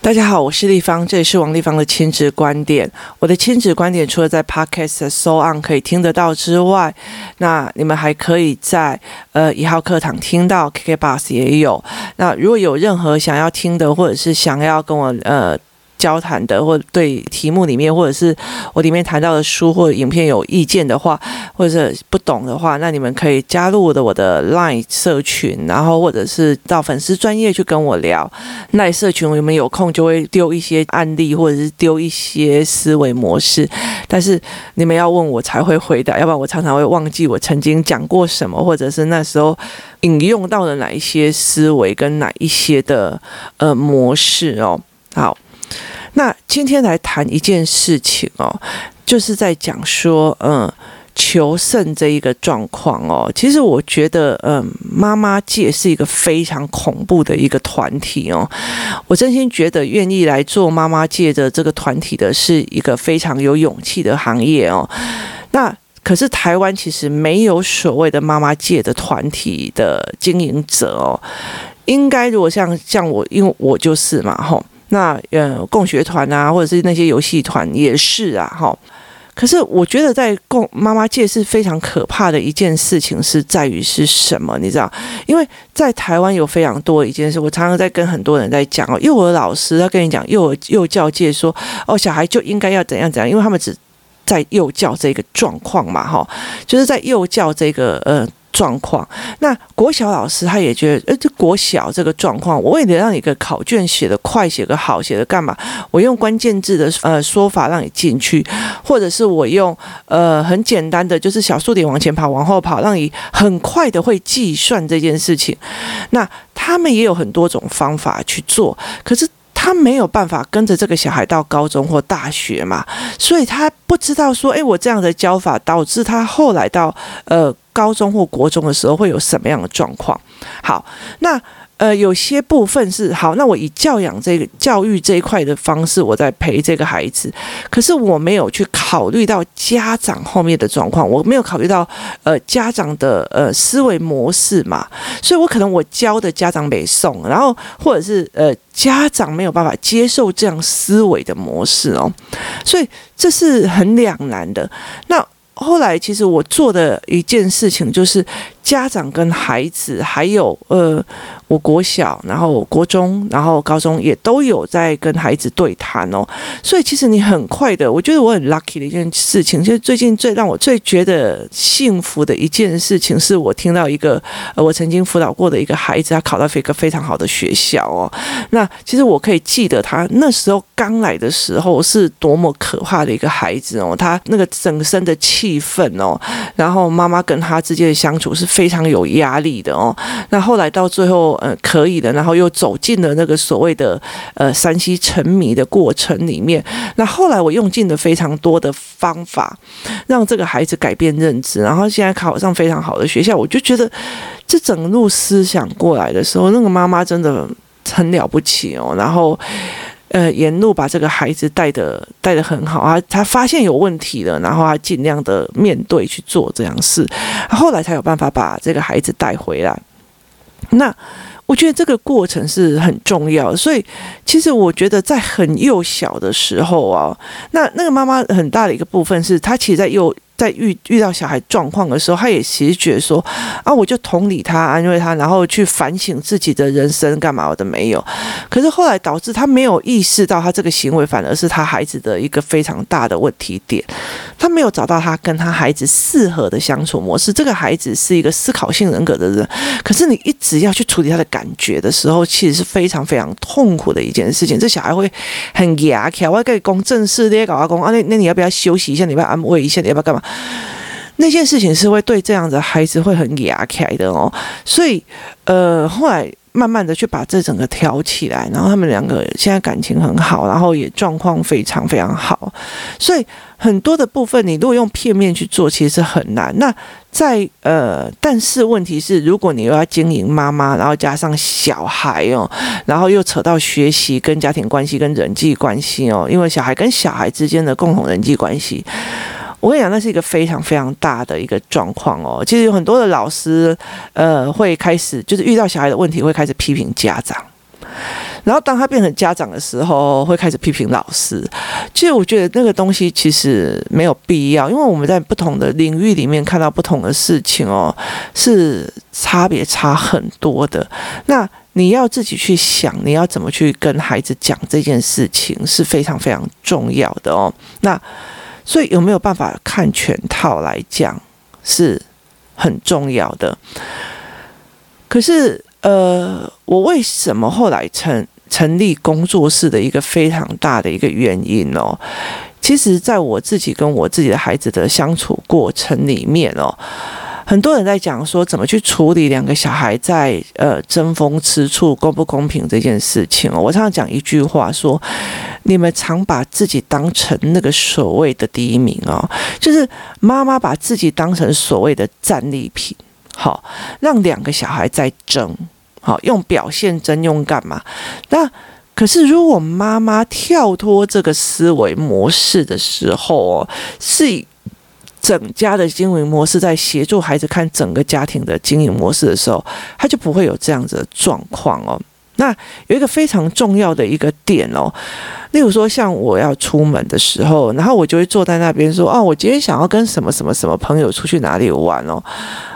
大家好，我是立方，这里是王立方的亲子观点。我的亲子观点除了在 Podcast So On 可以听得到之外，那你们还可以在呃一号课堂听到，KKBus 也有。那如果有任何想要听的，或者是想要跟我呃。交谈的，或对题目里面，或者是我里面谈到的书或影片有意见的话，或者是不懂的话，那你们可以加入我的我的 Line 社群，然后或者是到粉丝专业去跟我聊。那社群我们有空就会丢一些案例，或者是丢一些思维模式，但是你们要问我才会回答，要不然我常常会忘记我曾经讲过什么，或者是那时候引用到的哪一些思维跟哪一些的呃模式哦。好。那今天来谈一件事情哦，就是在讲说，嗯，求胜这一个状况哦。其实我觉得，嗯，妈妈界是一个非常恐怖的一个团体哦。我真心觉得，愿意来做妈妈界的这个团体的，是一个非常有勇气的行业哦。那可是台湾其实没有所谓的妈妈界的团体的经营者哦。应该如果像像我，因为我就是嘛，吼。那呃，共学团啊，或者是那些游戏团也是啊，哈。可是我觉得在共妈妈界是非常可怕的一件事情，是在于是什么？你知道？因为在台湾有非常多一件事，我常常在跟很多人在讲哦，幼儿老师他跟你讲幼儿幼教界说哦，小孩就应该要怎样怎样，因为他们只在幼教这个状况嘛，哈，就是在幼教这个呃。状况，那国小老师他也觉得，呃，这国小这个状况，我为了让你个考卷写得快，写得好，写得干嘛？我用关键字的呃说法让你进去，或者是我用呃很简单的，就是小数点往前跑，往后跑，让你很快的会计算这件事情。那他们也有很多种方法去做，可是。他没有办法跟着这个小孩到高中或大学嘛，所以他不知道说，诶，我这样的教法导致他后来到呃高中或国中的时候会有什么样的状况？好，那。呃，有些部分是好，那我以教养这个教育这一块的方式，我在陪这个孩子，可是我没有去考虑到家长后面的状况，我没有考虑到呃家长的呃思维模式嘛，所以我可能我教的家长没送，然后或者是呃家长没有办法接受这样思维的模式哦，所以这是很两难的。那。后来，其实我做的一件事情就是，家长跟孩子，还有呃，我国小，然后我国中，然后高中也都有在跟孩子对谈哦。所以，其实你很快的，我觉得我很 lucky 的一件事情，就是最近最让我最觉得幸福的一件事情，是我听到一个呃，我曾经辅导过的一个孩子，他考到一个非常好的学校哦。那其实我可以记得他那时候刚来的时候是多么可怕的一个孩子哦，他那个整身的气。气愤哦，然后妈妈跟他之间的相处是非常有压力的哦。那后来到最后，呃，可以的，然后又走进了那个所谓的呃山西沉迷的过程里面。那后来我用尽了非常多的方法，让这个孩子改变认知，然后现在考上非常好的学校。我就觉得这整路思想过来的时候，那个妈妈真的很了不起哦。然后。呃，沿路把这个孩子带的带的很好啊，他发现有问题了，然后他尽量的面对去做这样事，后来才有办法把这个孩子带回来。那我觉得这个过程是很重要，所以其实我觉得在很幼小的时候啊，那那个妈妈很大的一个部分是，她其实在幼。在遇遇到小孩状况的时候，他也其实觉得说啊，我就同理他，安慰他，然后去反省自己的人生干嘛我都没有。可是后来导致他没有意识到，他这个行为反而是他孩子的一个非常大的问题点。他没有找到他跟他孩子适合的相处模式。这个孩子是一个思考性人格的人，可是你一直要去处理他的感觉的时候，其实是非常非常痛苦的一件事情。这小孩会很牙起来，我跟你讲正事，你搞阿公啊，那那你要不要休息一下？你要不要安慰一下？你要不要干嘛？那件事情是会对这样的孩子会很压开的哦，所以呃，后来慢慢的去把这整个挑起来，然后他们两个现在感情很好，然后也状况非常非常好，所以很多的部分你如果用片面去做，其实是很难。那在呃，但是问题是，如果你又要经营妈妈，然后加上小孩哦，然后又扯到学习跟家庭关系跟人际关系哦，因为小孩跟小孩之间的共同人际关系。我跟你讲，那是一个非常非常大的一个状况哦。其实有很多的老师，呃，会开始就是遇到小孩的问题，会开始批评家长。然后当他变成家长的时候，会开始批评老师。其实我觉得那个东西其实没有必要，因为我们在不同的领域里面看到不同的事情哦，是差别差很多的。那你要自己去想，你要怎么去跟孩子讲这件事情是非常非常重要的哦。那所以有没有办法看全套来讲是很重要的。可是呃，我为什么后来成成立工作室的一个非常大的一个原因哦？其实在我自己跟我自己的孩子的相处过程里面哦。很多人在讲说怎么去处理两个小孩在呃争风吃醋公不公平这件事情哦。我常常讲一句话说，你们常把自己当成那个所谓的第一名哦，就是妈妈把自己当成所谓的战利品，好，让两个小孩在争，好，用表现争，用干嘛？那可是如果妈妈跳脱这个思维模式的时候哦，是。整家的经营模式，在协助孩子看整个家庭的经营模式的时候，他就不会有这样子的状况哦。那有一个非常重要的一个点哦，例如说，像我要出门的时候，然后我就会坐在那边说：“哦，我今天想要跟什么什么什么朋友出去哪里玩哦。”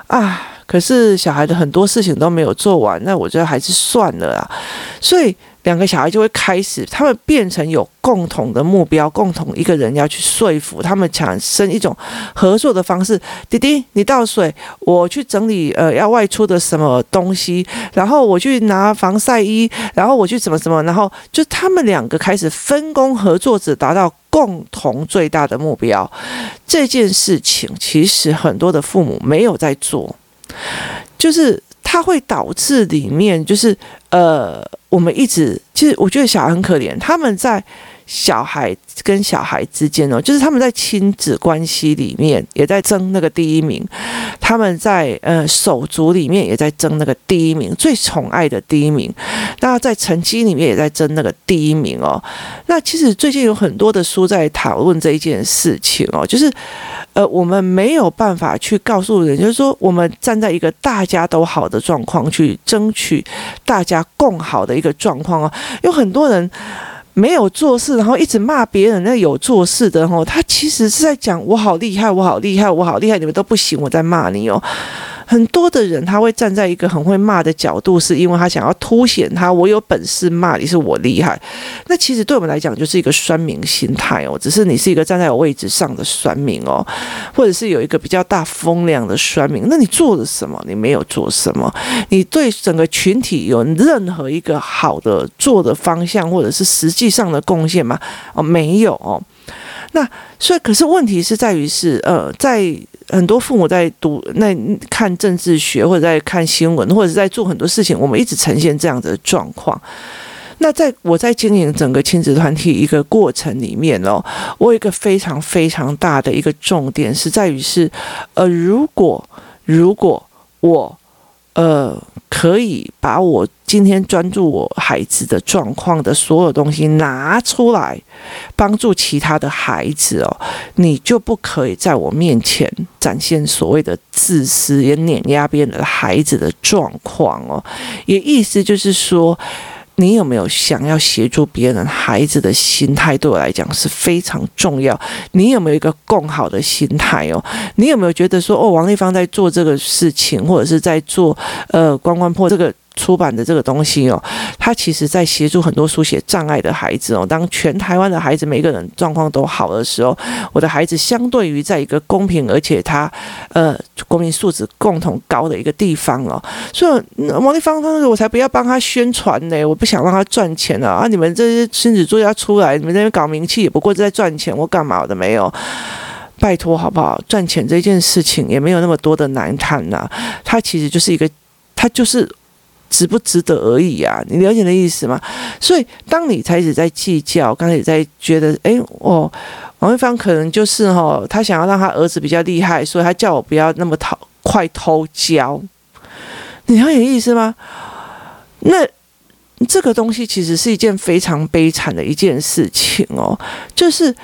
啊，可是小孩的很多事情都没有做完，那我觉得还是算了啦。所以。两个小孩就会开始，他们变成有共同的目标，共同一个人要去说服他们，产生一种合作的方式。弟弟，你倒水，我去整理呃要外出的什么东西，然后我去拿防晒衣，然后我去怎么怎么，然后就他们两个开始分工合作，只达到共同最大的目标。这件事情其实很多的父母没有在做，就是。它会导致里面就是呃，我们一直其实我觉得小孩很可怜，他们在。小孩跟小孩之间哦，就是他们在亲子关系里面也在争那个第一名，他们在呃手足里面也在争那个第一名，最宠爱的第一名。那在成绩里面也在争那个第一名哦。那其实最近有很多的书在讨论这一件事情哦，就是呃我们没有办法去告诉人，就是说我们站在一个大家都好的状况去争取大家共好的一个状况哦，有很多人。没有做事，然后一直骂别人。那有做事的哦，他其实是在讲我好厉害，我好厉害，我好厉害，你们都不行，我在骂你哦。很多的人他会站在一个很会骂的角度，是因为他想要凸显他我有本事骂你是我厉害。那其实对我们来讲就是一个酸民心态哦，只是你是一个站在我位置上的酸民哦，或者是有一个比较大风量的酸民。那你做了什么？你没有做什么？你对整个群体有任何一个好的做的方向，或者是实际上的贡献吗？哦，没有哦。那所以，可是问题是在于是呃，在。很多父母在读、那看政治学，或者在看新闻，或者在做很多事情，我们一直呈现这样的状况。那在我在经营整个亲子团体一个过程里面哦，我有一个非常非常大的一个重点是在于是，呃，如果如果我。呃，可以把我今天专注我孩子的状况的所有东西拿出来，帮助其他的孩子哦，你就不可以在我面前展现所谓的自私，也碾压别人的孩子的状况哦，也意思就是说。你有没有想要协助别人孩子的心态？对我来讲是非常重要。你有没有一个更好的心态哦？你有没有觉得说，哦，王丽芳在做这个事情，或者是在做呃关关破这个？出版的这个东西哦，他其实在协助很多书写障碍的孩子哦。当全台湾的孩子每个人状况都好的时候，我的孩子相对于在一个公平而且他呃国民素质共同高的一个地方哦。所以王丽芳他我才不要帮他宣传呢，我不想让他赚钱啊！啊，你们这些亲子作家出来，你们那边搞名气也不过是在赚钱，我干嘛的没有？拜托好不好？赚钱这件事情也没有那么多的难谈呐、他其实就是一个，他就是。值不值得而已啊，你了解的意思吗？所以，当你开始在计较，刚才也在觉得，哎，哦，王慧芳可能就是哈、哦，他想要让他儿子比较厉害，所以他叫我不要那么偷快偷教，你了解意思吗？那这个东西其实是一件非常悲惨的一件事情哦，就是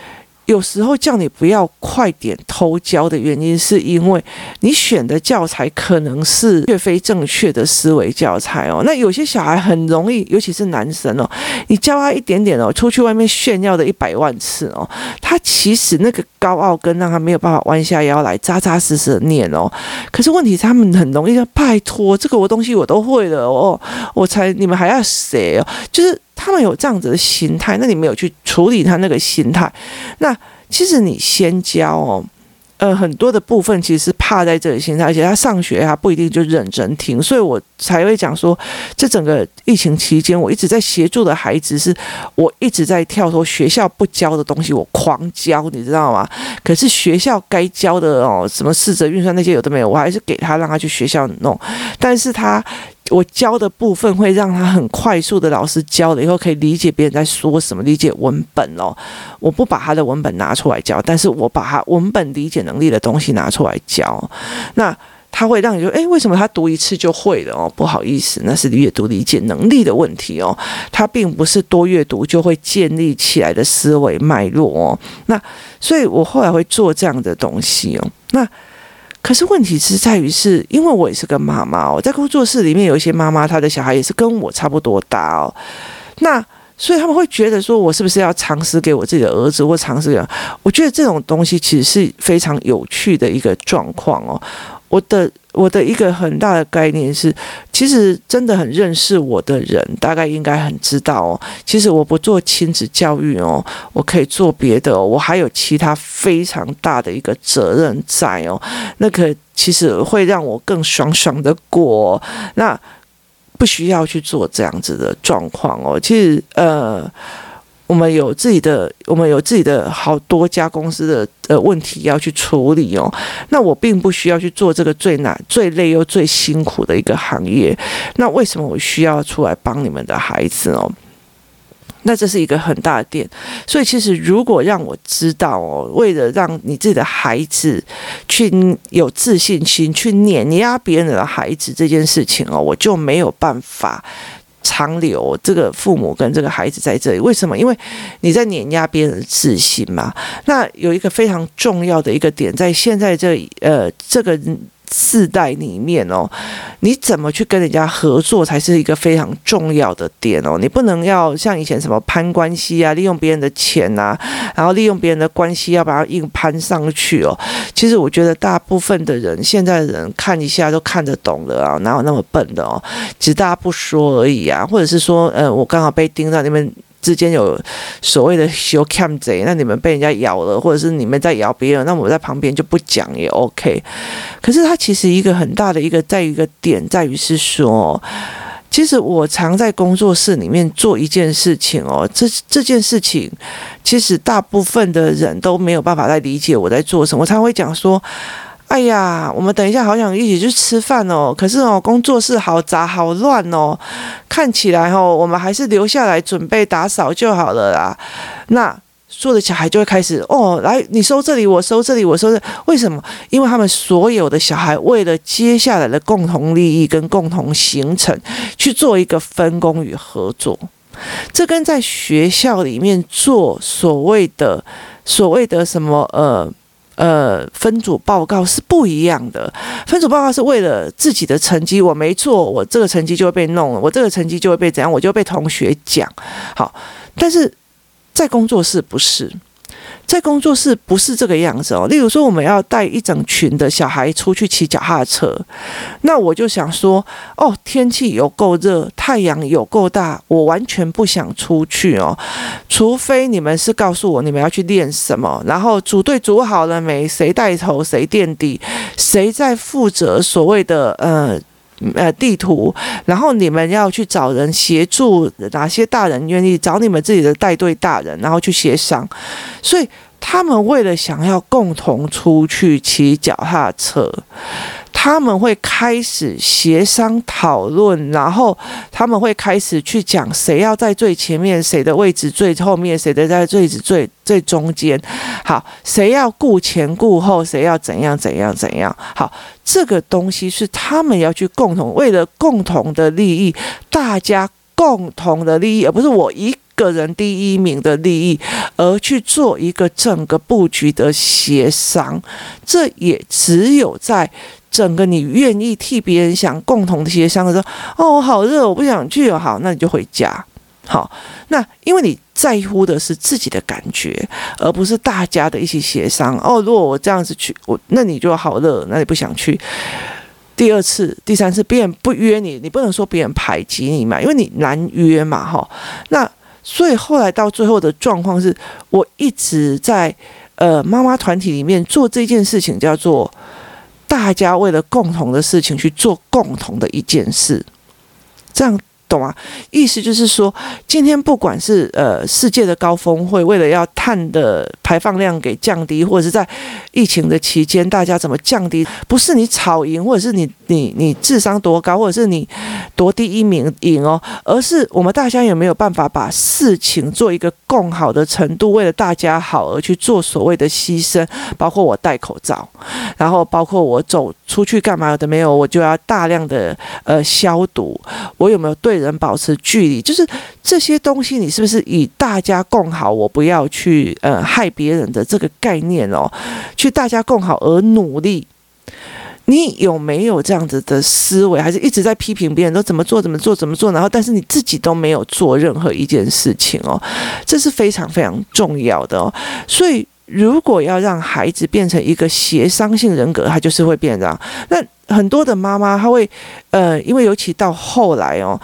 有时候叫你不要快点偷教的原因，是因为你选的教材可能是越非正确的思维教材哦。那有些小孩很容易，尤其是男生哦，你教他一点点哦，出去外面炫耀的一百万次哦，他其实那个高傲跟让他没有办法弯下腰来扎扎实实的念哦。可是问题是他们很容易要拜托，这个我东西我都会了哦，我才你们还要谁哦？就是。他们有这样子的心态，那你没有去处理他那个心态，那其实你先教哦，呃，很多的部分其实是怕在这里心态，而且他上学他不一定就认真听，所以我才会讲说，这整个疫情期间，我一直在协助的孩子，是我一直在跳脱学校不教的东西，我狂教，你知道吗？可是学校该教的哦，什么四则运算那些有的没有，我还是给他让他去学校弄，但是他。我教的部分会让他很快速的，老师教了以后可以理解别人在说什么，理解文本哦。我不把他的文本拿出来教，但是我把他文本理解能力的东西拿出来教。那他会让你说，诶，为什么他读一次就会了哦？不好意思，那是阅读理解能力的问题哦。他并不是多阅读就会建立起来的思维脉络哦。那所以我后来会做这样的东西哦。那。可是问题是在于，是因为我也是个妈妈哦，在工作室里面有一些妈妈，她的小孩也是跟我差不多大哦，那所以他们会觉得说，我是不是要尝试给我自己的儿子或尝试给？我觉得这种东西其实是非常有趣的一个状况哦。我的我的一个很大的概念是，其实真的很认识我的人，大概应该很知道哦。其实我不做亲子教育哦，我可以做别的，我还有其他非常大的一个责任在哦。那个其实会让我更爽爽的过，那不需要去做这样子的状况哦。其实呃。我们有自己的，我们有自己的好多家公司的呃问题要去处理哦。那我并不需要去做这个最难、最累又最辛苦的一个行业。那为什么我需要出来帮你们的孩子哦？那这是一个很大的点。所以其实如果让我知道哦，为了让你自己的孩子去有自信心，去碾压别人的孩子这件事情哦，我就没有办法。长留这个父母跟这个孩子在这里，为什么？因为你在碾压别人的自信嘛。那有一个非常重要的一个点，在现在这呃这个。世代里面哦，你怎么去跟人家合作才是一个非常重要的点哦。你不能要像以前什么攀关系啊，利用别人的钱啊，然后利用别人的关系要把它硬攀上去哦。其实我觉得大部分的人，现在的人看一下都看得懂的啊，哪有那么笨的哦？只是大家不说而已啊，或者是说，呃，我刚好被盯到那边。之间有所谓的小看贼，那你们被人家咬了，或者是你们在咬别人，那我在旁边就不讲也 OK。可是他其实一个很大的一个在一个点，在于是说，其实我常在工作室里面做一件事情哦，这这件事情其实大部分的人都没有办法来理解我在做什么。我常会讲说。哎呀，我们等一下好想一起去吃饭哦，可是哦，工作室好杂好乱哦，看起来哦，我们还是留下来准备打扫就好了啦。那所有的小孩就会开始哦，来你收这里，我收这里，我收这。为什么？因为他们所有的小孩为了接下来的共同利益跟共同行程去做一个分工与合作，这跟在学校里面做所谓的所谓的什么呃。呃，分组报告是不一样的。分组报告是为了自己的成绩，我没做，我这个成绩就会被弄了，我这个成绩就会被怎样，我就被同学讲。好，但是在工作室不是。在工作室不是这个样子哦。例如说，我们要带一整群的小孩出去骑脚踏车，那我就想说，哦，天气有够热，太阳有够大，我完全不想出去哦。除非你们是告诉我你们要去练什么，然后组队组好了没？谁带头？谁垫底？谁在负责所谓的呃？呃，地图，然后你们要去找人协助，哪些大人愿意找你们自己的带队大人，然后去协商，所以他们为了想要共同出去骑脚踏车。他们会开始协商讨论，然后他们会开始去讲谁要在最前面，谁的位置最后面，谁的在位置最最中间。好，谁要顾前顾后，谁要怎样怎样怎样。好，这个东西是他们要去共同为了共同的利益，大家共同的利益，而不是我一个人第一名的利益而去做一个整个布局的协商，这也只有在整个你愿意替别人想共同协商的时候，哦，我好热，我不想去哦，好，那你就回家。好，那因为你在乎的是自己的感觉，而不是大家的一起协商。哦，如果我这样子去，我那你就好热，那你不想去。第二次、第三次，别人不约你，你不能说别人排挤你嘛，因为你难约嘛，哈。那所以后来到最后的状况是，我一直在呃妈妈团体里面做这件事情，叫做大家为了共同的事情去做共同的一件事，这样。懂吗？意思就是说，今天不管是呃世界的高峰会，为了要碳的排放量给降低，或者是在疫情的期间，大家怎么降低？不是你吵赢，或者是你你你智商多高，或者是你夺第一名赢哦，而是我们大家有没有办法把事情做一个更好的程度，为了大家好而去做所谓的牺牲，包括我戴口罩，然后包括我走出去干嘛的没有，我就要大量的呃消毒，我有没有对人保持距离，就是这些东西，你是不是以大家共好，我不要去呃害别人的这个概念哦，去大家共好而努力？你有没有这样子的思维？还是一直在批评别人都怎么做怎么做怎么做？然后但是你自己都没有做任何一件事情哦，这是非常非常重要的哦。所以如果要让孩子变成一个协商性人格，他就是会变这样。那很多的妈妈，她会呃，因为尤其到后来哦。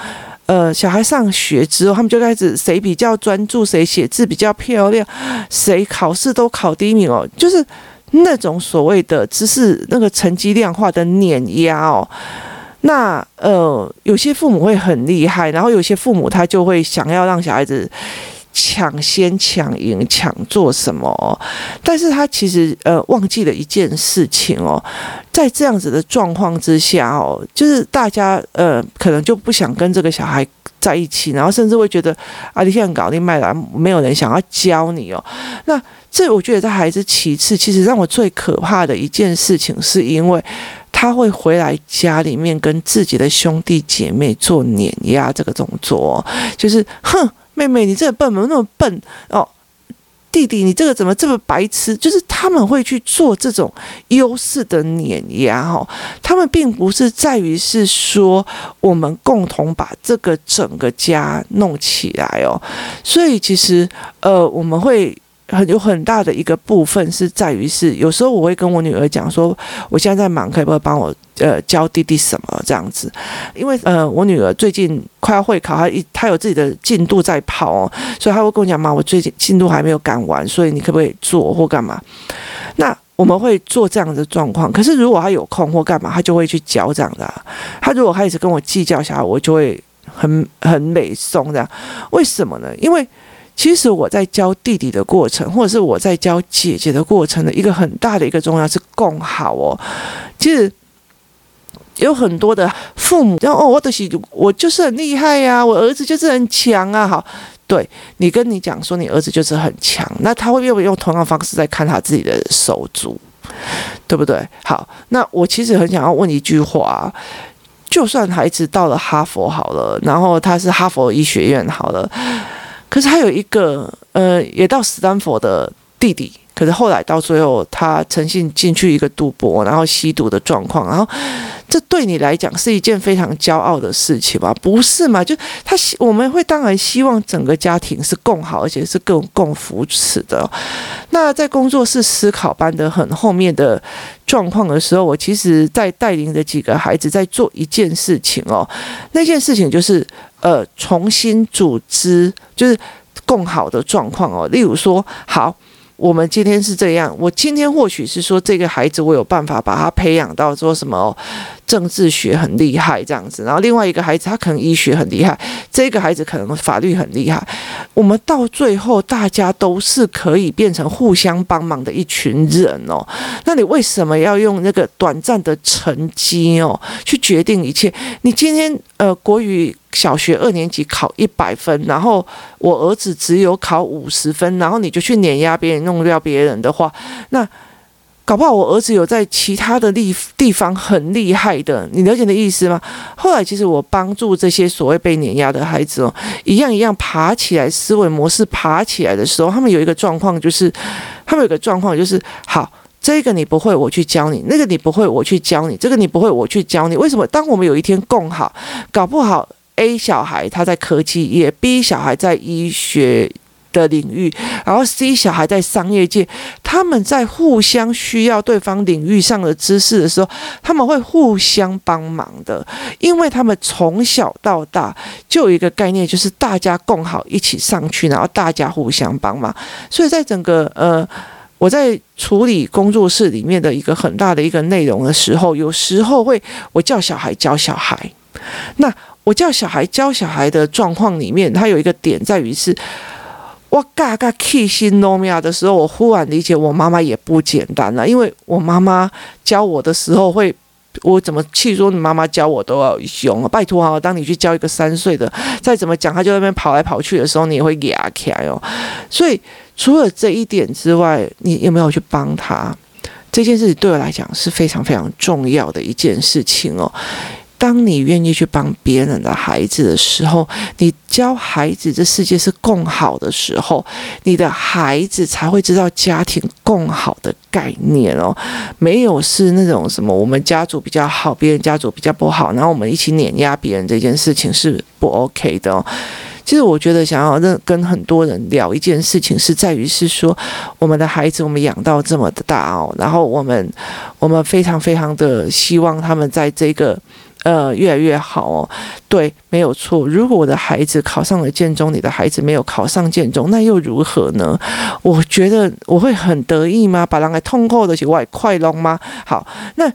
呃，小孩上学之后，他们就开始谁比较专注，谁写字比较漂亮，谁考试都考第一名哦，就是那种所谓的知识那个成绩量化的碾压哦。那呃，有些父母会很厉害，然后有些父母他就会想要让小孩子。抢先抢赢抢做什么？但是他其实呃忘记了一件事情哦，在这样子的状况之下哦，就是大家呃可能就不想跟这个小孩在一起，然后甚至会觉得啊，你现在搞定卖了，没有人想要教你哦。那这我觉得这还是其次，其实让我最可怕的一件事情，是因为他会回来家里面跟自己的兄弟姐妹做碾压这个动作，就是哼。妹妹，你这个笨怎么那么笨哦？弟弟，你这个怎么这么白痴？就是他们会去做这种优势的碾压哦。他们并不是在于是说我们共同把这个整个家弄起来哦。所以其实呃，我们会。很有很大的一个部分是在于是，有时候我会跟我女儿讲说，我现在在忙，可不可以帮我呃教弟弟什么这样子？因为呃我女儿最近快要会考，她一她有自己的进度在跑哦，所以她会跟我讲妈，我最近进度还没有赶完，所以你可不可以做或干嘛？那我们会做这样的状况。可是如果她有空或干嘛，她就会去教这样的。她如果开始跟我计较下来，我就会很很美松这样。为什么呢？因为其实我在教弟弟的过程，或者是我在教姐姐的过程的一个很大的一个重要是共好哦。其实有很多的父母，然后哦，我的喜，我就是很厉害呀，我儿子就是很强啊。好，对你跟你讲说你儿子就是很强，那他会不会用同样方式在看他自己的手足，对不对？好，那我其实很想要问一句话：就算孩子到了哈佛好了，然后他是哈佛医学院好了。可是他有一个，呃，也到史丹佛的弟弟。可是后来到最后，他诚信进去一个赌博，然后吸毒的状况，然后这对你来讲是一件非常骄傲的事情吧？不是嘛？就他希，我们会当然希望整个家庭是共好，而且是更共扶持的。那在工作室思考班的很后面的状况的时候，我其实在带领着几个孩子在做一件事情哦，那件事情就是呃重新组织，就是更好的状况哦。例如说，好。我们今天是这样，我今天或许是说这个孩子，我有办法把他培养到说什么政治学很厉害这样子，然后另外一个孩子他可能医学很厉害，这个孩子可能法律很厉害，我们到最后大家都是可以变成互相帮忙的一群人哦。那你为什么要用那个短暂的成绩哦去决定一切？你今天呃国语。小学二年级考一百分，然后我儿子只有考五十分，然后你就去碾压别人、弄掉别人的话，那搞不好我儿子有在其他的地地方很厉害的，你了解的意思吗？后来其实我帮助这些所谓被碾压的孩子哦，一样一样爬起来，思维模式爬起来的时候，他们有一个状况，就是他们有一个状况，就是好，这个你不会，我去教你；那个你不会，我去教你；这个你不会，我去教你。为什么？当我们有一天共好，搞不好 A 小孩他在科技业，B 小孩在医学。的领域，然后 C 小孩在商业界，他们在互相需要对方领域上的知识的时候，他们会互相帮忙的，因为他们从小到大就有一个概念，就是大家共好一起上去，然后大家互相帮忙。所以在整个呃，我在处理工作室里面的一个很大的一个内容的时候，有时候会我叫小孩教小孩，那我叫小孩教小孩的状况里面，它有一个点在于是。我嘎嘎气心诺米亚的时候，我忽然理解我妈妈也不简单了。因为我妈妈教我的时候会，我怎么气说你妈妈教我都要凶啊！拜托啊，当你去教一个三岁的，再怎么讲他就那边跑来跑去的时候，你也会哑起来哦。所以除了这一点之外，你有没有去帮他？这件事情对我来讲是非常非常重要的一件事情哦。当你愿意去帮别人的孩子的时候，你教孩子这世界是共好的时候，你的孩子才会知道家庭共好的概念哦。没有是那种什么我们家族比较好，别人家族比较不好，然后我们一起碾压别人这件事情是不 OK 的哦。其实我觉得想要跟跟很多人聊一件事情，是在于是说我们的孩子我们养到这么的大哦，然后我们我们非常非常的希望他们在这个。呃，越来越好哦。对，没有错。如果我的孩子考上了建中，你的孩子没有考上建中，那又如何呢？我觉得我会很得意吗？把人给痛苦的起外快乐吗？好，那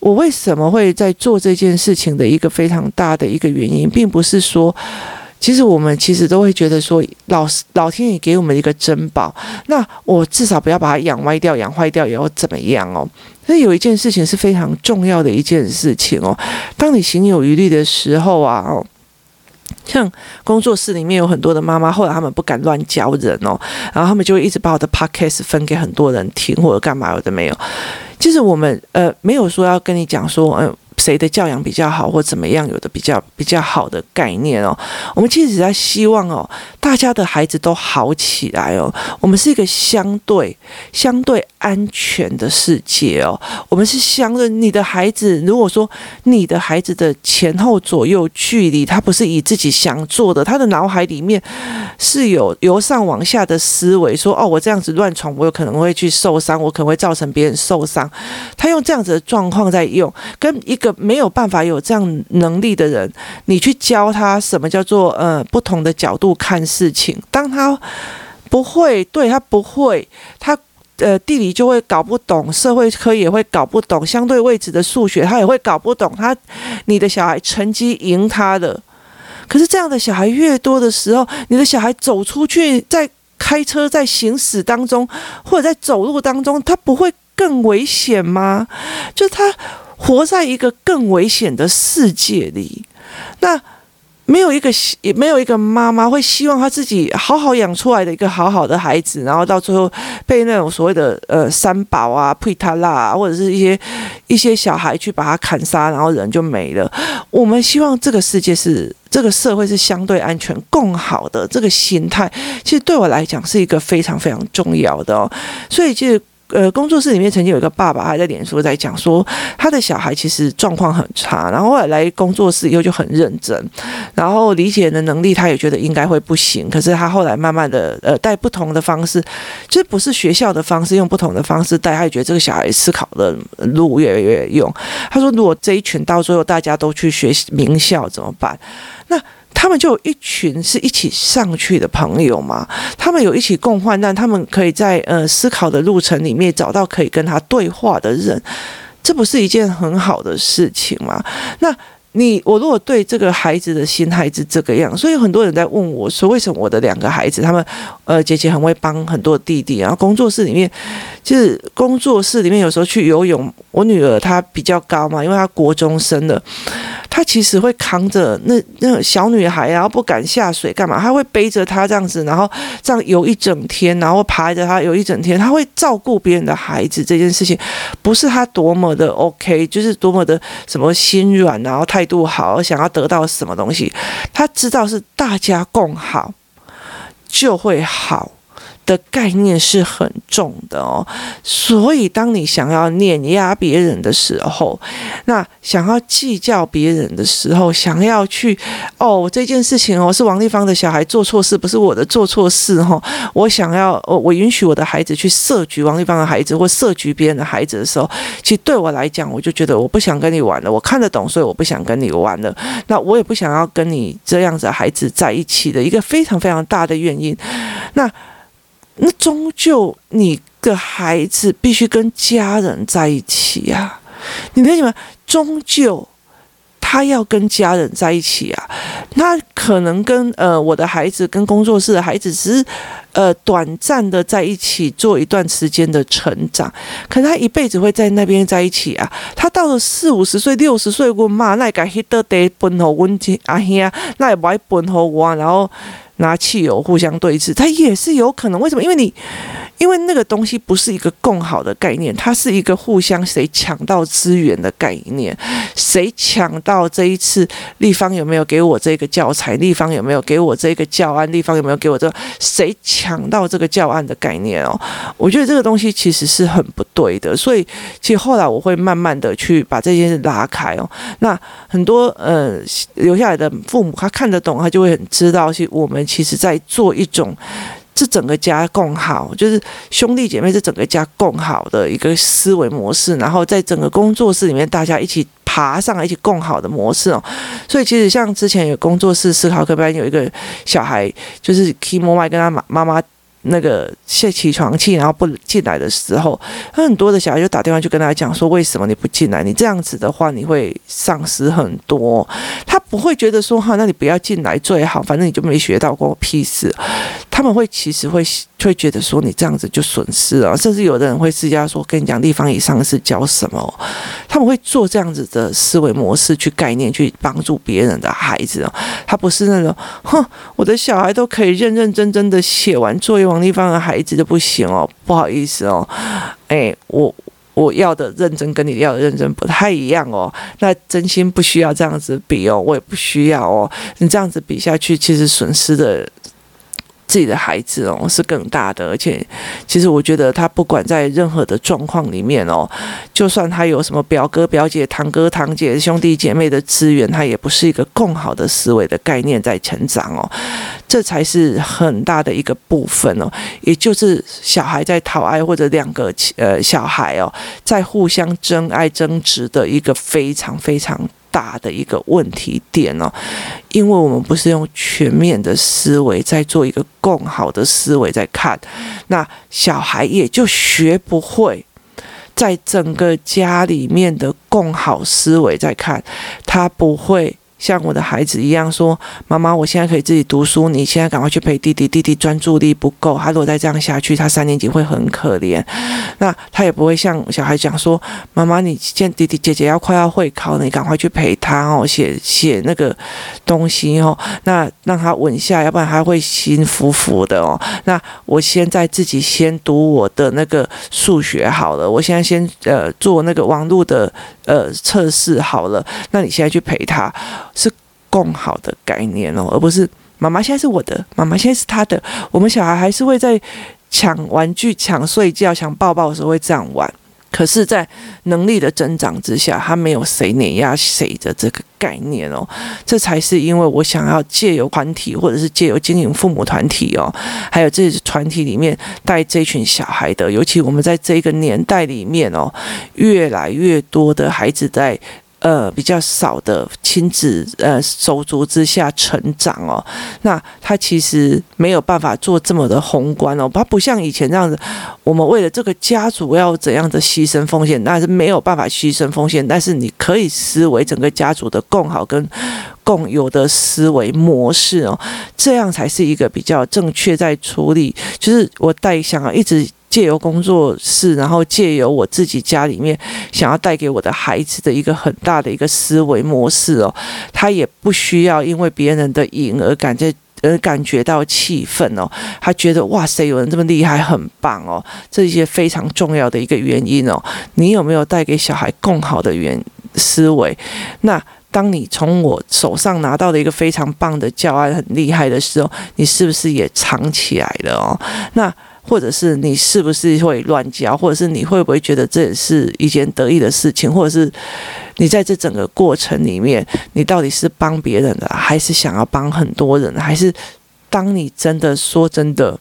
我为什么会在做这件事情的一个非常大的一个原因，并不是说。其实我们其实都会觉得说，老老天爷给我们一个珍宝，那我至少不要把它养歪掉、养坏掉，也要怎么样哦？所以有一件事情是非常重要的一件事情哦。当你行有余力的时候啊，哦，像工作室里面有很多的妈妈，后来他们不敢乱教人哦，然后他们就会一直把我的 podcast 分给很多人听，或者干嘛有的没有。其实我们呃没有说要跟你讲说，嗯、谁的教养比较好，或怎么样，有的比较比较好的概念哦。我们其实只在希望哦，大家的孩子都好起来哦。我们是一个相对相对安全的世界哦。我们是相对你的孩子，如果说你的孩子的前后左右距离，他不是以自己想做的，他的脑海里面是有由上往下的思维，说哦，我这样子乱闯，我有可能会去受伤，我可能会造成别人受伤。他用这样子的状况在用，跟一个。没有办法有这样能力的人，你去教他什么叫做呃不同的角度看事情。当他不会，对他不会，他呃地理就会搞不懂，社会科也会搞不懂，相对位置的数学他也会搞不懂。他你的小孩成绩赢他的，可是这样的小孩越多的时候，你的小孩走出去，在开车在行驶当中，或者在走路当中，他不会更危险吗？就他。活在一个更危险的世界里，那没有一个也没有一个妈妈会希望他自己好好养出来的一个好好的孩子，然后到最后被那种所谓的呃三宝啊、配他啦、啊，或者是一些一些小孩去把他砍杀，然后人就没了。我们希望这个世界是这个社会是相对安全、更好的这个心态，其实对我来讲是一个非常非常重要的哦。所以其实。呃，工作室里面曾经有一个爸爸还在脸书在讲说，他的小孩其实状况很差，然后后来来工作室以后就很认真，然后理解的能力他也觉得应该会不行，可是他后来慢慢的呃带不同的方式，就是不是学校的方式，用不同的方式带，他也觉得这个小孩思考的路越来越用。他说，如果这一群到最后大家都去学名校怎么办？那。他们就有一群是一起上去的朋友嘛，他们有一起共患难，他们可以在呃思考的路程里面找到可以跟他对话的人，这不是一件很好的事情吗？那你我如果对这个孩子的心态是这个样，所以很多人在问我说，为什么我的两个孩子，他们呃姐姐很会帮很多弟弟，然后工作室里面就是工作室里面有时候去游泳，我女儿她比较高嘛，因为她国中生的。她其实会扛着那那小女孩，然后不敢下水干嘛？她会背着她这样子，然后这样游一整天，然后爬着她游一整天。她会照顾别人的孩子这件事情，不是她多么的 OK，就是多么的什么心软，然后太态度好，想要得到什么东西。他知道是大家共好就会好。的概念是很重的哦，所以当你想要碾压别人的时候，那想要计较别人的时候，想要去哦这件事情哦是王丽芳的小孩做错事，不是我的做错事哦，我想要我我允许我的孩子去设局王丽芳的孩子或设局别人的孩子的时候，其实对我来讲，我就觉得我不想跟你玩了，我看得懂，所以我不想跟你玩了。那我也不想要跟你这样子孩子在一起的一个非常非常大的原因。那。那终究你的孩子必须跟家人在一起呀，你为什么？终究他要跟家人在一起啊。那可能跟呃我的孩子跟工作室的孩子只是呃短暂的在一起做一段时间的成长，可是他一辈子会在那边在一起啊。他到了四五十岁、六十岁，我妈那个黑得得奔后问题啊兄，那也不爱奔后我，然后。拿汽油互相对峙，它也是有可能。为什么？因为你，因为那个东西不是一个共好的概念，它是一个互相谁抢到资源的概念。谁抢到这一次？立方有没有给我这个教材？立方有没有给我这个教案？立方有没有给我这个？谁抢到这个教案的概念哦？我觉得这个东西其实是很不对的。所以，其实后来我会慢慢的去把这件事拉开哦。那很多呃留下来的父母，他看得懂，他就会很知道，其实我们。其实，在做一种这整个家共好，就是兄弟姐妹这整个家共好的一个思维模式，然后在整个工作室里面，大家一起爬上来，一起共好的模式哦。所以，其实像之前有工作室思考课班有一个小孩，就是 Kimo 跟他妈妈妈。那个卸起床气，然后不进来的时候，很多的小孩就打电话就跟他讲说：“为什么你不进来？你这样子的话，你会丧失很多。”他不会觉得说：“哈，那你不要进来最好，反正你就没学到，过屁事。”他们会其实会会觉得说：“你这样子就损失了。”甚至有的人会私下说：“跟你讲，立方以上是教什么？”他们会做这样子的思维模式去概念去帮助别人的孩子哦。他不是那种：“哼，我的小孩都可以认认真真的写完作业。”王丽芳的孩子就不行哦，不好意思哦，哎，我我要的认真跟你要的认真不太一样哦，那真心不需要这样子比哦，我也不需要哦，你这样子比下去，其实损失的。自己的孩子哦是更大的，而且其实我觉得他不管在任何的状况里面哦，就算他有什么表哥表姐、堂哥堂姐、兄弟姐妹的资源，他也不是一个更好的思维的概念在成长哦，这才是很大的一个部分哦，也就是小孩在讨爱或者两个呃小孩哦在互相争爱争执的一个非常非常。大的一个问题点哦，因为我们不是用全面的思维在做一个更好的思维在看，那小孩也就学不会在整个家里面的共好思维在看，他不会。像我的孩子一样说：“妈妈，我现在可以自己读书，你现在赶快去陪弟弟。弟弟专注力不够，他如果再这样下去，他三年级会很可怜。那他也不会像小孩讲说：‘妈妈，你现在弟弟姐姐要快要会考，你赶快去陪他哦，写写那个东西哦，那让他稳下，要不然他会心浮浮的哦。’那我现在自己先读我的那个数学好了，我现在先呃做那个网络的呃测试好了，那你现在去陪他。”是共好的概念哦，而不是妈妈现在是我的，妈妈现在是他的。我们小孩还是会在抢玩具、抢睡觉、抢抱抱的时候会这样玩。可是，在能力的增长之下，他没有谁碾压谁的这个概念哦。这才是因为我想要借由团体，或者是借由经营父母团体哦，还有这团体里面带这群小孩的，尤其我们在这个年代里面哦，越来越多的孩子在。呃比较少的亲子呃手足之下成长哦，那他其实没有办法做这么的宏观哦，他不像以前这样子，我们为了这个家族要怎样的牺牲奉献，那是没有办法牺牲奉献，但是你可以思维整个家族的共好跟共有的思维模式哦，这样才是一个比较正确在处理，就是我带想啊一直。借由工作室，然后借由我自己家里面想要带给我的孩子的一个很大的一个思维模式哦，他也不需要因为别人的赢而感觉而感觉到气愤哦，他觉得哇塞，有人这么厉害，很棒哦，这些非常重要的一个原因哦。你有没有带给小孩更好的原思维？那当你从我手上拿到的一个非常棒的教案很厉害的时候，你是不是也藏起来了哦？那。或者是你是不是会乱教，或者是你会不会觉得这也是一件得意的事情，或者是你在这整个过程里面，你到底是帮别人的，还是想要帮很多人，还是当你真的说真的，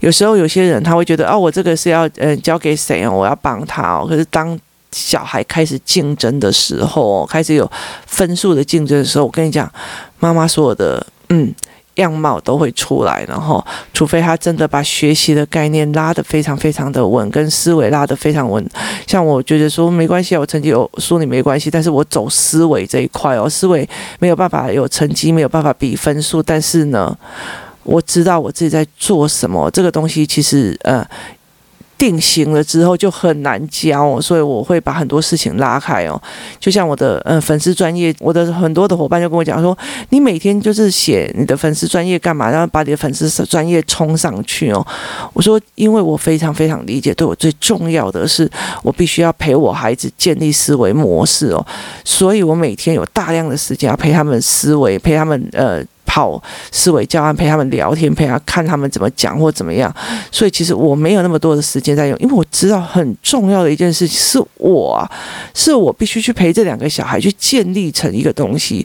有时候有些人他会觉得哦，我这个是要嗯交给谁哦，我要帮他哦。可是当小孩开始竞争的时候，开始有分数的竞争的时候，我跟你讲，妈妈说的嗯。样貌都会出来，然后除非他真的把学习的概念拉得非常非常的稳，跟思维拉得非常稳。像我觉得说没关系啊，我成绩有输你没关系，但是我走思维这一块哦，思维没有办法有成绩，没有办法比分数，但是呢，我知道我自己在做什么，这个东西其实呃。定型了之后就很难教，所以我会把很多事情拉开哦。就像我的嗯粉丝专业，我的很多的伙伴就跟我讲说，你每天就是写你的粉丝专业干嘛？然后把你的粉丝专业冲上去哦。我说，因为我非常非常理解，对我最重要的是，我必须要陪我孩子建立思维模式哦。所以我每天有大量的时间要陪他们思维，陪他们呃。跑思维教案，陪他们聊天，陪他看他们怎么讲或怎么样。所以其实我没有那么多的时间在用，因为我知道很重要的一件事情是我，是我必须去陪这两个小孩去建立成一个东西。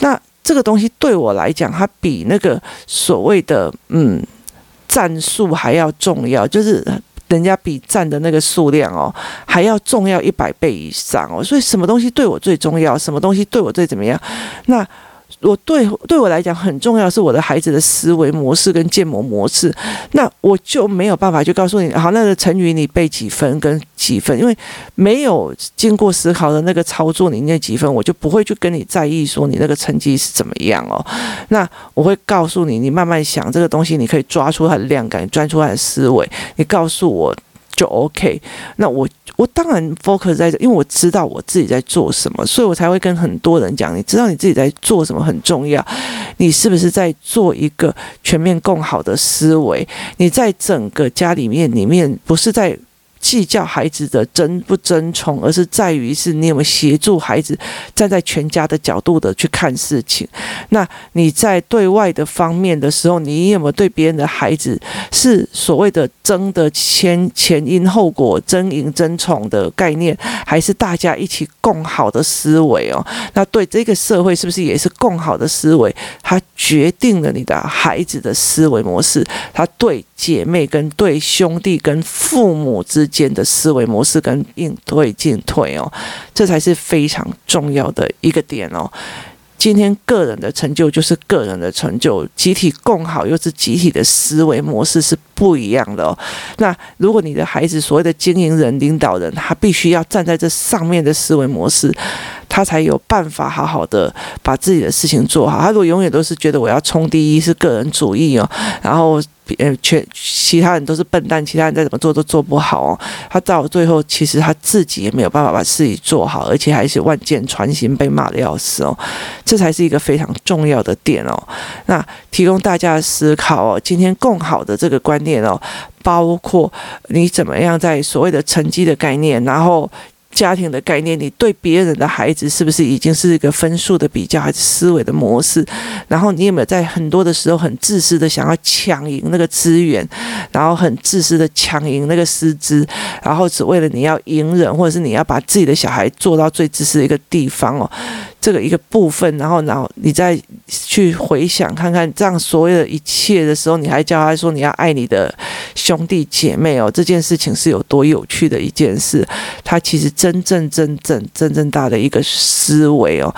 那这个东西对我来讲，它比那个所谓的嗯战术还要重要，就是人家比战的那个数量哦还要重要一百倍以上哦。所以什么东西对我最重要？什么东西对我最怎么样？那。我对对我来讲很重要，是我的孩子的思维模式跟建模模式。那我就没有办法就告诉你，好，那个成语你背几分跟几分，因为没有经过思考的那个操作，你那几分，我就不会去跟你在意说你那个成绩是怎么样哦。那我会告诉你，你慢慢想这个东西，你可以抓出它的量感，抓出它的思维，你告诉我就 OK。那我。我当然 focus 在这，因为我知道我自己在做什么，所以我才会跟很多人讲，你知道你自己在做什么很重要。你是不是在做一个全面更好的思维？你在整个家里面里面不是在。计较孩子的争不争宠，而是在于是你有没有协助孩子站在全家的角度的去看事情。那你在对外的方面的时候，你有没有对别人的孩子是所谓的争的前前因后果、争赢争宠的概念，还是大家一起共好的思维哦？那对这个社会是不是也是共好的思维？它决定了你的孩子的思维模式，他对姐妹跟对兄弟跟父母之间。间的思维模式跟应对进退哦，这才是非常重要的一个点哦。今天个人的成就就是个人的成就，集体共好又是集体的思维模式是不一样的哦。那如果你的孩子所谓的经营人、领导人，他必须要站在这上面的思维模式，他才有办法好好的把自己的事情做好。他如果永远都是觉得我要冲第一，是个人主义哦，然后。呃，全其他人都是笨蛋，其他人再怎么做都做不好哦。他到最后，其实他自己也没有办法把事情做好，而且还是万箭穿心，被骂的要死哦。这才是一个非常重要的点哦。那提供大家思考哦，今天共好的这个观念哦，包括你怎么样在所谓的成绩的概念，然后。家庭的概念，你对别人的孩子是不是已经是一个分数的比较，还是思维的模式？然后你有没有在很多的时候很自私的想要抢赢那个资源，然后很自私的抢赢那个师资，然后只为了你要隐忍，或者是你要把自己的小孩做到最自私的一个地方哦？这个一个部分，然后然后你再去回想看看，这样所有的一切的时候，你还叫他说你要爱你的兄弟姐妹哦，这件事情是有多有趣的一件事。他其实真正真正真正大的一个思维哦。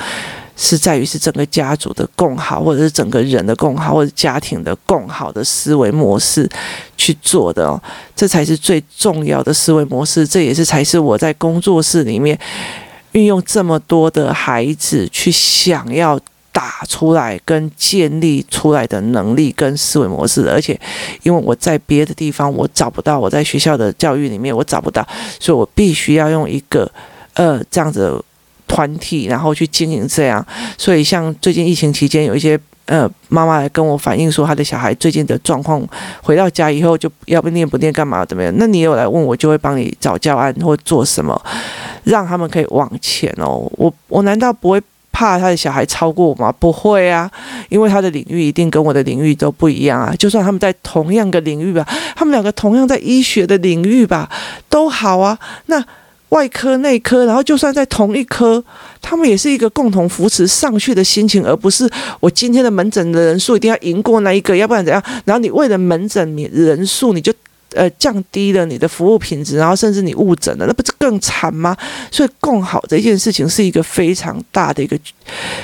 是在于是整个家族的共好，或者是整个人的共好，或者家庭的共好的思维模式去做的哦，这才是最重要的思维模式。这也是才是我在工作室里面运用这么多的孩子去想要打出来跟建立出来的能力跟思维模式。而且因为我在别的地方我找不到，我在学校的教育里面我找不到，所以我必须要用一个呃这样子。团体，然后去经营这样，所以像最近疫情期间，有一些呃妈妈来跟我反映说，他的小孩最近的状况，回到家以后就要不念不念干嘛怎么样？那你有来问我，就会帮你找教案或做什么，让他们可以往前哦。我我难道不会怕他的小孩超过我吗？不会啊，因为他的领域一定跟我的领域都不一样啊。就算他们在同样的领域吧，他们两个同样在医学的领域吧，都好啊。那。外科、内科，然后就算在同一科，他们也是一个共同扶持上去的心情，而不是我今天的门诊的人数一定要赢过那一个，要不然怎样？然后你为了门诊人数，你就呃降低了你的服务品质，然后甚至你误诊了，那不是更惨吗？所以共好这件事情是一个非常大的一个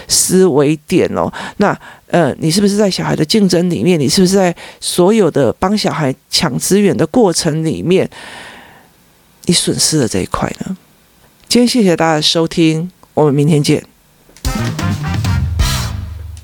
思维点哦。那呃，你是不是在小孩的竞争里面？你是不是在所有的帮小孩抢资源的过程里面？你损失的这一块呢？今天谢谢大家的收听，我们明天见。